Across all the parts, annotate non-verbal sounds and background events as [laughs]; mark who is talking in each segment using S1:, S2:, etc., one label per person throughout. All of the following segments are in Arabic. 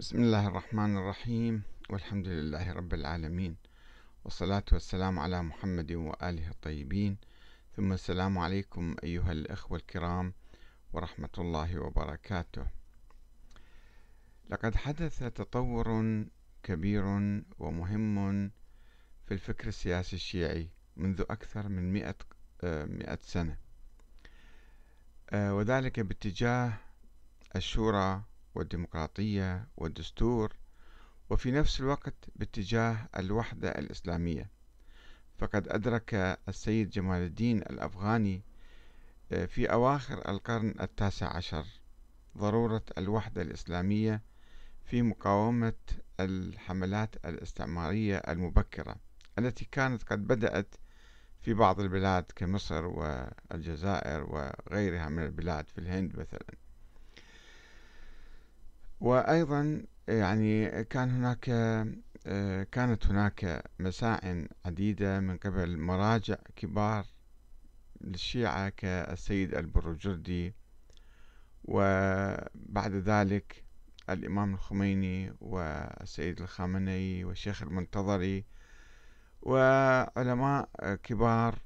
S1: بسم الله الرحمن الرحيم. والحمد لله رب العالمين. والصلاة والسلام على محمد وآله الطيبين. ثم السلام عليكم أيها الأخوة الكرام ورحمة الله وبركاته. لقد حدث تطور كبير ومهم في الفكر السياسي الشيعي منذ أكثر من مئة, مئة سنة. آه، وذلك باتجاه الشورى والديمقراطية والدستور وفي نفس الوقت باتجاه الوحدة الإسلامية. فقد أدرك السيد جمال الدين الأفغاني آه، في أواخر القرن التاسع عشر ضرورة الوحدة الإسلامية في مقاومة الحملات الاستعمارية المبكرة التي كانت قد بدأت في بعض البلاد كمصر والجزائر وغيرها من البلاد في الهند مثلا. وأيضا يعني كان هناك كانت هناك مساع عديدة من قبل مراجع كبار للشيعة كالسيد البروجردي. وبعد ذلك الإمام الخميني والسيد الخامنئي والشيخ المنتظري وعلماء كبار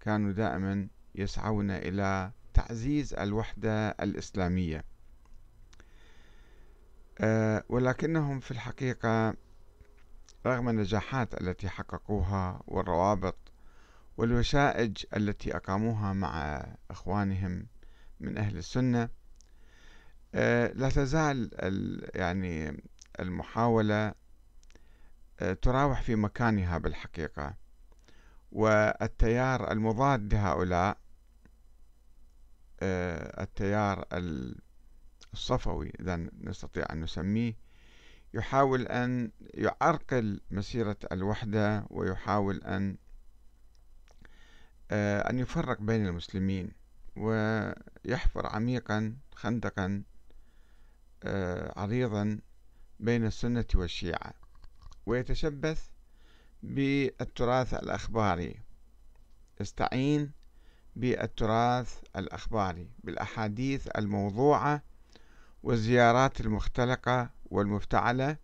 S1: كانوا دائما يسعون إلى تعزيز الوحدة الإسلامية. آه، ولكنهم في الحقيقة رغم النجاحات التي حققوها والروابط والوشائج التي أقاموها مع إخوانهم من أهل السنة آه، لا تزال يعني المحاولة آه، تراوح في مكانها بالحقيقة والتيار المضاد لهؤلاء التيار الصفوي إذا نستطيع أن نسميه يحاول أن يعرقل مسيرة الوحدة ويحاول أن آه، أن يفرق بين المسلمين ويحفر عميقا خندقا آه، عريضا بين السنة والشيعة ويتشبث بالتراث الأخباري. يستعين بالتراث الأخباري بالأحاديث الموضوعة والزيارات المختلقة والمفتعلة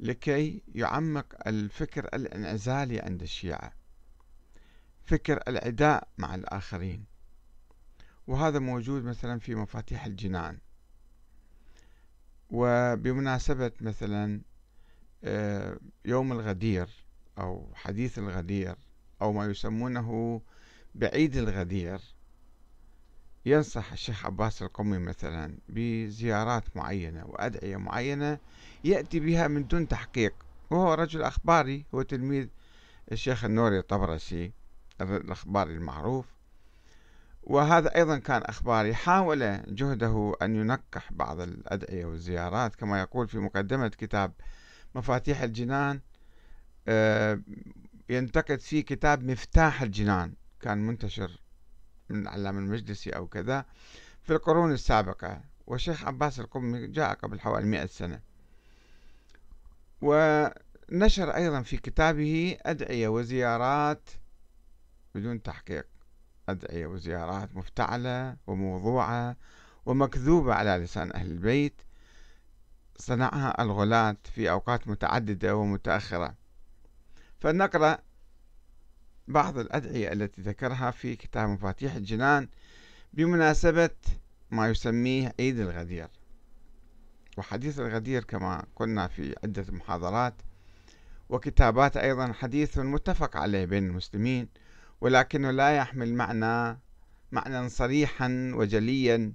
S1: لكي يعمق الفكر الانعزالي عند الشيعة فكر العداء مع الآخرين. وهذا موجود مثلا في مفاتيح الجنان. وبمناسبة مثلا آه، يوم الغدير أو حديث الغدير أو ما يسمونه بعيد الغدير ينصح الشيخ عباس القمي مثلا بزيارات معينة وأدعية معينة يأتي بها من دون تحقيق. وهو رجل أخباري هو تلميذ الشيخ النوري الطبرسي الأخباري المعروف. وهذا أيضا كان أخباري. حاول جهده أن ينقح بعض الأدعية والزيارات كما يقول في مقدمة كتاب مفاتيح الجنان. آه، ينتقد فيه كتاب مفتاح الجنان كان منتشر من العلامة المجلسي أو كذا في القرون السابقة. والشيخ عباس القمي جاء قبل حوالي مئة سنة. ونشر أيضا في كتابه أدعية وزيارات بدون تحقيق. أدعية وزيارات مفتعلة وموضوعة ومكذوبة على لسان أهل البيت. صنعها الغلاة في أوقات متعددة ومتأخرة. فنقرأ بعض الأدعية التي ذكرها في كتاب مفاتيح الجنان بمناسبة ما يسميه عيد الغدير. وحديث الغدير كما قلنا في عدة محاضرات وكتابات أيضا حديث متفق عليه بين المسلمين ولكنه لا يحمل معنى معنى صريحا وجليا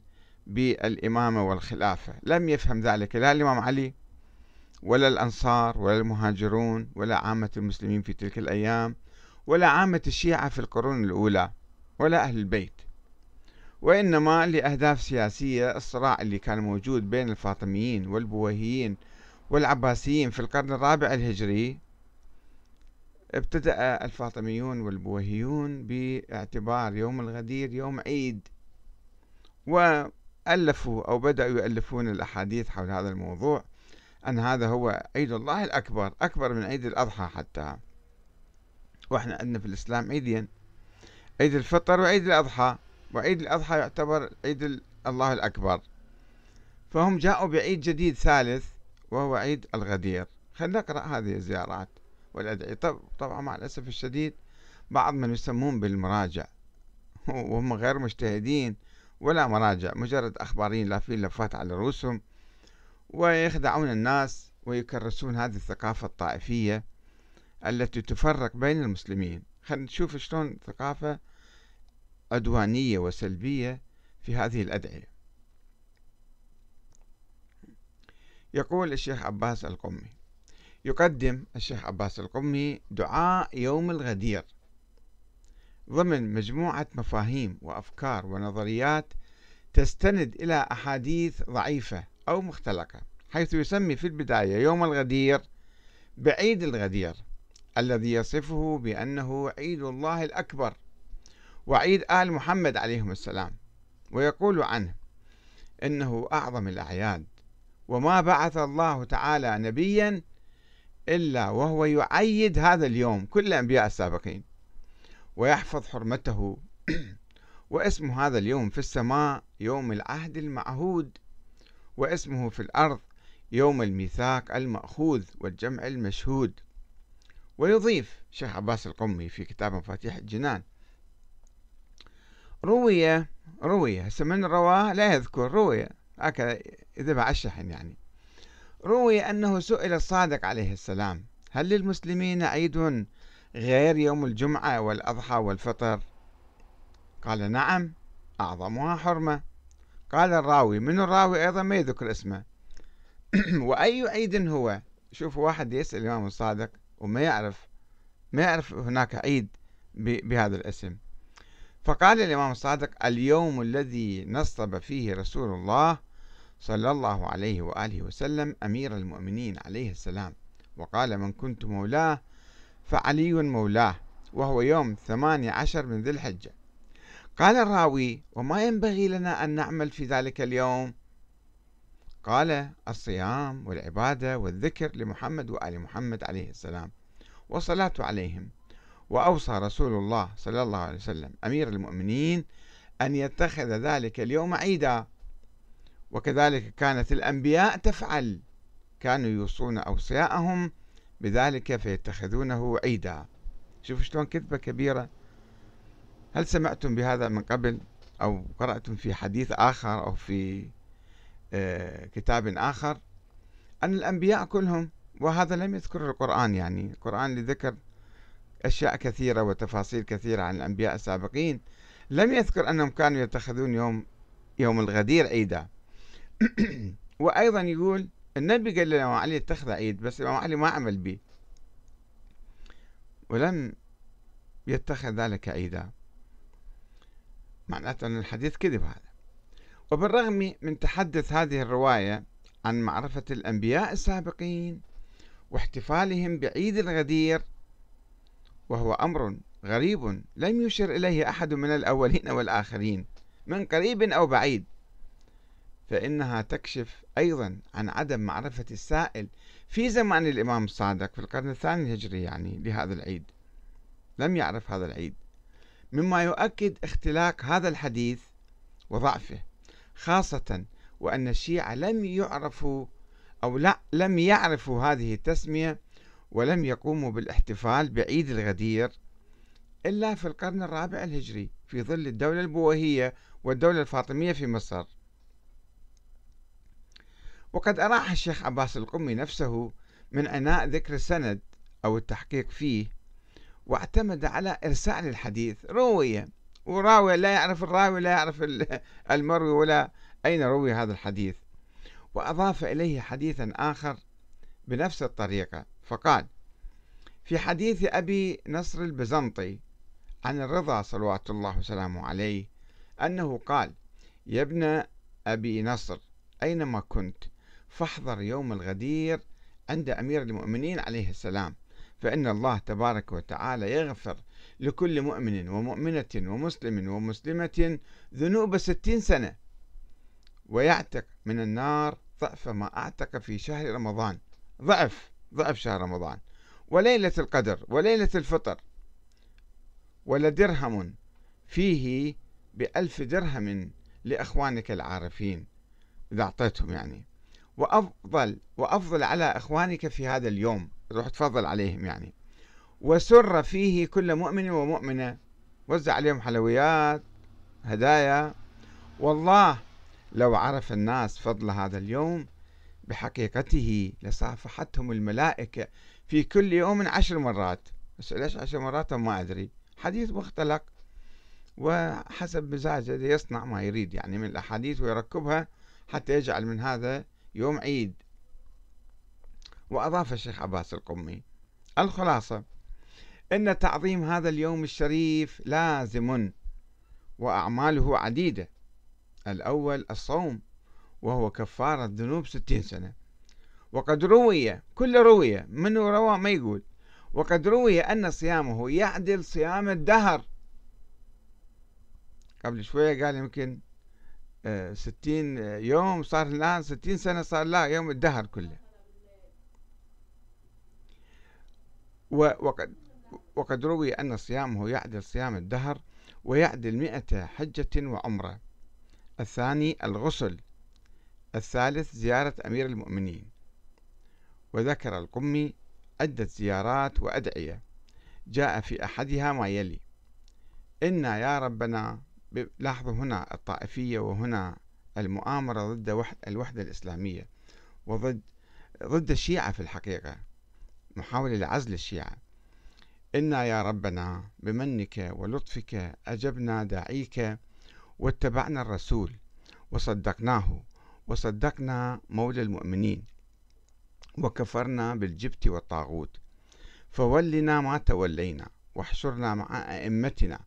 S1: بالإمامة والخلافة. لم يفهم ذلك لا الإمام علي ولا الأنصار ولا المهاجرون ولا عامة المسلمين في تلك الأيام. ولا عامة الشيعة في القرون الأولى ولا أهل البيت وإنما لأهداف سياسية الصراع اللي كان موجود بين الفاطميين والبويهيين والعباسيين في القرن الرابع الهجري ابتدأ الفاطميون والبويهيون باعتبار يوم الغدير يوم عيد وألفوا أو بدأوا يؤلفون الأحاديث حول هذا الموضوع أن هذا هو عيد الله الأكبر أكبر من عيد الأضحى حتى. وإحنا عندنا في الإسلام عيدين. عيد الفطر وعيد الأضحى وعيد الأضحى يعتبر عيد الله الأكبر. فهم جاءوا بعيد جديد ثالث وهو عيد الغدير. خلينا نقرأ هذه الزيارات والأدعية. طبعا مع الأسف الشديد بعض من يسمون بالمراجع. [laughs] وهم غير مجتهدين ولا مراجع مجرد أخباريين لافين لفات على رؤوسهم ويخدعون الناس ويكرسون هذه الثقافة الطائفية. التي تفرق بين المسلمين. خلينا نشوف شلون ثقافة عدوانية وسلبية في هذه الأدعية. يقول الشيخ عباس القمي يقدم الشيخ عباس القمي دعاء يوم الغدير. ضمن مجموعة مفاهيم وأفكار ونظريات تستند إلى أحاديث ضعيفة أو مختلقة حيث يسمي في البداية يوم الغدير بعيد الغدير. الذي يصفه بأنه عيد الله الأكبر وعيد آل محمد عليهم السلام. ويقول عنه إنه أعظم الأعياد وما بعث الله تعالى نبيا إلا وهو يعيد هذا اليوم كل الأنبياء السابقين. ويحفظ حرمته [clears throat] واسم هذا اليوم في السماء يوم العهد المعهود واسمه في الأرض يوم الميثاق المأخوذ والجمع المشهود. ويضيف شيخ عباس القمي في كتاب مفاتيح الجنان. روي روي هسه من رواه لا يذكر روي هكذا إذا مع الشحن يعني. روي أنه سئل الصادق عليه السلام هل للمسلمين عيد غير يوم الجمعة والأضحى والفطر؟ قال نعم أعظمها حرمة. قال الراوي من الراوي أيضا ما يذكر اسمه. [clears throat] وأي عيد هو؟ شوف واحد يسأل الإمام الصادق. وما يعرف ما يعرف هناك عيد بهذا الاسم. فقال الإمام الصادق اليوم الذي نصب فيه رسول الله صلى الله عليه وآله وسلم أمير المؤمنين عليه السلام وقال من كنت مولاه فعلي مولاه وهو يوم ثمانية عشر من ذي الحجة قال الراوي وما ينبغي لنا أن نعمل في ذلك اليوم قال الصيام والعبادة والذكر لمحمد وآل محمد عليه السلام والصلاة عليهم. وأوصى رسول الله صلى الله عليه وسلم أمير المؤمنين أن يتخذ ذلك اليوم عيدا. وكذلك كانت الأنبياء تفعل. كانوا يوصون أوصياءهم بذلك فيتخذونه عيدا. شوفوا شلون كذبة كبيرة. هل سمعتم بهذا من قبل؟ أو قرأتم في حديث آخر أو في كتاب آخر أن الأنبياء كلهم وهذا لم يذكر القرآن يعني. القرآن ذكر أشياء كثيرة وتفاصيل كثيرة عن الأنبياء السابقين. لم يذكر أنهم كانوا يتخذون يوم يوم الغدير عيدا. [clears throat] وأيضا يقول النبي قال لنا علي اتخذ عيد بس الإمام علي ما عمل به ولم يتخذ ذلك عيدا. معناته أن الحديث كذب هذا. وبالرغم من تحدث هذه الرواية عن معرفة الأنبياء السابقين واحتفالهم بعيد الغدير وهو أمر غريب لم يشر إليه أحد من الأولين والآخرين من قريب أو بعيد. فإنها تكشف أيضا عن عدم معرفة السائل في زمان الإمام الصادق في القرن الثاني الهجري يعني لهذا العيد. لم يعرف هذا العيد. مما يؤكد اختلاق هذا الحديث وضعفه. خاصة وأن الشيعة لم يعرفوا أو لا لم يعرفوا هذه التسمية ولم يقوموا بالاحتفال بعيد الغدير إلا في القرن الرابع الهجري في ظل الدولة البويهية والدولة الفاطمية في مصر. وقد أراح الشيخ عباس القمي نفسه من عناء ذكر السند أو التحقيق فيه واعتمد على إرسال الحديث روية وراوي لا يعرف الراوي لا يعرف المروي ولا أين روي هذا الحديث. وأضاف إليه حديثا آخر بنفس الطريقة. فقال في حديث أبي نصر البزنطي عن الرضا صلوات الله وسلامه عليه أنه قال يا ابن أبي نصر أينما كنت فاحذر يوم الغدير عند أمير المؤمنين عليه السلام فإن الله تبارك وتعالى يغفر لكل مؤمن ومؤمنة ومسلم ومسلمة ذنوب ستين سنة ويعتق من النار ضعف ما أعتق في شهر رمضان. ضعف ضعف شهر رمضان. وليلة القدر وليلة الفطر. ولدرهم فيه بألف درهم لأخوانك العارفين إذا أعطيتهم يعني. وأفضل وأفضل على إخوانك في هذا اليوم. روح تفضل عليهم يعني. وسر فيه كل مؤمن ومؤمنة. وزع عليهم حلويات هدايا. والله لو عرف الناس فضل هذا اليوم بحقيقته لصافحتهم الملائكة في كل يوم عشر مرات. بس ليش عشر مرات؟ ما أدري. حديث مختلق. وحسب مزاجه يصنع ما يريد يعني من الأحاديث ويركبها حتى يجعل من هذا يوم عيد. وأضاف الشيخ عباس القمي الخلاصة إن تعظيم هذا اليوم الشريف لازم وأعماله عديدة. الأول الصوم وهو كفارة ذنوب ستين سنة. وقد روي كل روي منه روى ما يقول. وقد روي أن صيامه يعدل صيام الدهر. قبل شوية قال يمكن آه، ستين يوم صار الآن ستين سنة صار لا يوم الدهر كله. وقد وقد روي أن صيامه يعدل صيام الدهر ويعدل مئة حجة وعمرة. الثاني الغسل. الثالث زيارة أمير المؤمنين. وذكر القمي عدة زيارات وأدعية. جاء في أحدها ما يلي إنا يا ربنا لاحظوا هنا الطائفية وهنا المؤامرة ضد الوحدة الإسلامية وضد ضد الشيعة في الحقيقة. محاولة لعزل الشيعة. إنا يا ربنا بمنك ولطفك أجبنا داعيك واتبعنا الرسول وصدقناه وصدقنا مولى المؤمنين وكفرنا بالجبت والطاغوت. فولنا ما تولينا واحشرنا مع أئمتنا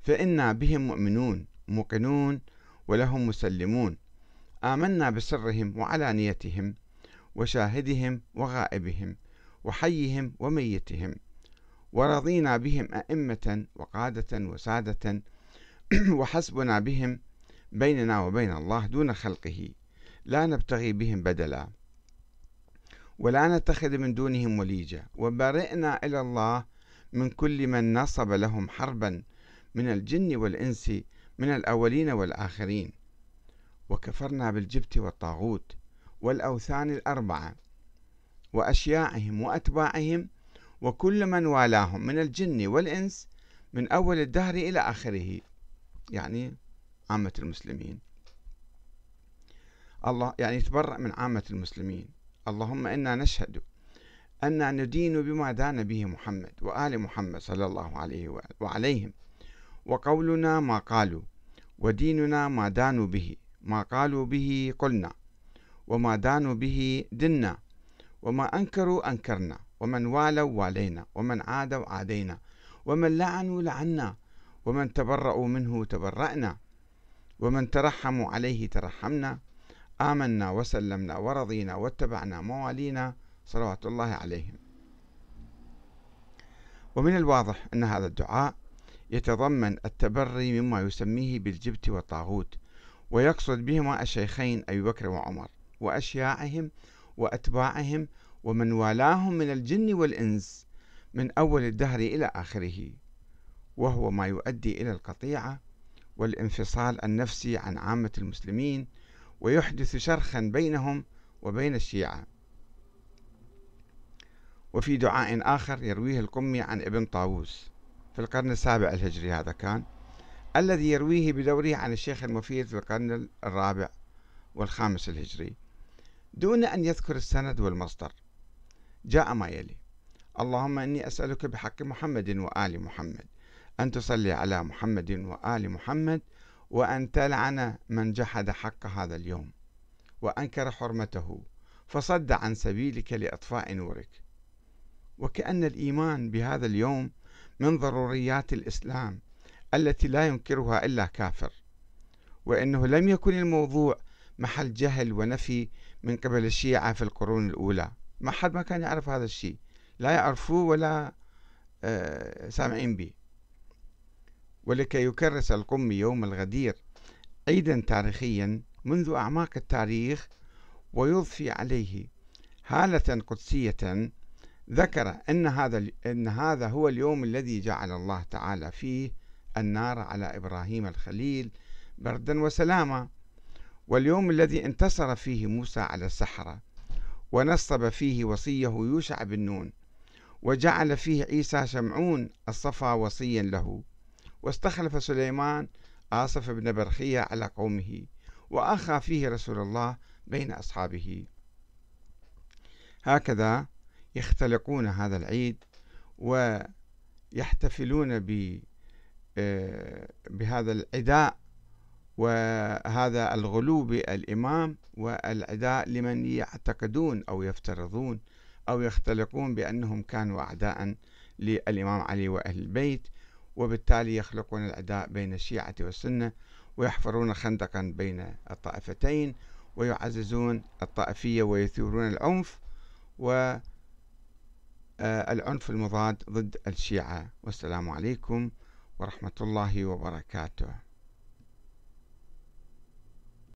S1: فإنا بهم مؤمنون موقنون ولهم مسلمون. آمنا بسرهم وعلانيتهم وشاهدهم وغائبهم. وحيهم وميتهم ورضينا بهم أئمة وقادة وسادة [clears throat] وحسبنا بهم بيننا وبين الله دون خلقه. لا نبتغي بهم بدلا ولا نتخذ من دونهم وليجة وبرئنا إلى الله من كل من نصب لهم حربا من الجن والإنس من الأولين والآخرين. وكفرنا بالجبت والطاغوت والأوثان الأربعة. وأشياعهم وأتباعهم وكل من والاهم من الجن والإنس من أول الدهر إلى آخره. يعني عامة المسلمين. الله يعني يتبرأ من عامة المسلمين. اللهم إنا نشهد أن ندين بما دان به محمد وآل محمد صلى الله عليه وعليهم. وقولنا ما قالوا وديننا ما دانوا به. ما قالوا به قلنا. وما دانوا به دنا. وما أنكروا أنكرنا ومن والوا والينا ومن عادوا عادينا ومن لعنوا لعنا ومن تبرأوا منه تبرأنا ومن ترحموا عليه ترحمنا. آمنا وسلمنا ورضينا واتبعنا موالينا صلوات الله عليهم. ومن الواضح أن هذا الدعاء يتضمن التبري مما يسميه بالجبت والطاغوت ويقصد بهما الشيخين أبي بكر وعمر وأشياعهم وأتباعهم ومن والاهم من الجن والإنس من أول الدهر إلى آخره وهو ما يؤدي إلى القطيعة والانفصال النفسي عن عامة المسلمين ويحدث شرخا بينهم وبين الشيعة. وفي دعاء آخر يرويه القمي عن ابن طاووس في القرن السابع الهجري هذا كان الذي يرويه بدوره عن الشيخ المفيد في القرن الرابع والخامس الهجري. دون أن يذكر السند والمصدر. جاء ما يلي. اللهم إني أسألك بحق محمد وآل محمد. أن تصلي على محمد وآل محمد وأن تلعن من جحد حق هذا اليوم. وأنكر حرمته. فصد عن سبيلك لإطفاء نورك. وكأن الإيمان بهذا اليوم من ضروريات الإسلام التي لا ينكرها إلا كافر. وأنه لم يكن الموضوع محل جهل ونفي من قبل الشيعة في القرون الأولى. ما حد ما كان يعرف هذا الشيء. لا يعرفوه ولا آه، سامعين به. ولكي يكرس القمي يوم الغدير عيدا تاريخيا منذ أعماق التاريخ ويضفي عليه هالة قدسية ذكر أن هذا أن هذا هو اليوم الذي جعل الله تعالى فيه النار على إبراهيم الخليل بردا وسلاما. واليوم الذي انتصر فيه موسى على السحرة ونصب فيه وصيه يوشع بن نون وجعل فيه عيسى شمعون الصفا وصيا له واستخلف سليمان آصف بن برخية على قومه وأخى فيه رسول الله بين أصحابه. هكذا يختلقون هذا العيد ويحتفلون آه، بهذا العداء وهذا الغلو بالإمام والعداء لمن يعتقدون أو يفترضون أو يختلقون بأنهم كانوا أعداء للإمام علي وأهل البيت وبالتالي يخلقون العداء بين الشيعة والسنة ويحفرون خندقا بين الطائفتين ويعززون الطائفية ويثيرون العنف والعنف المضاد ضد الشيعة. والسلام عليكم ورحمة الله وبركاته.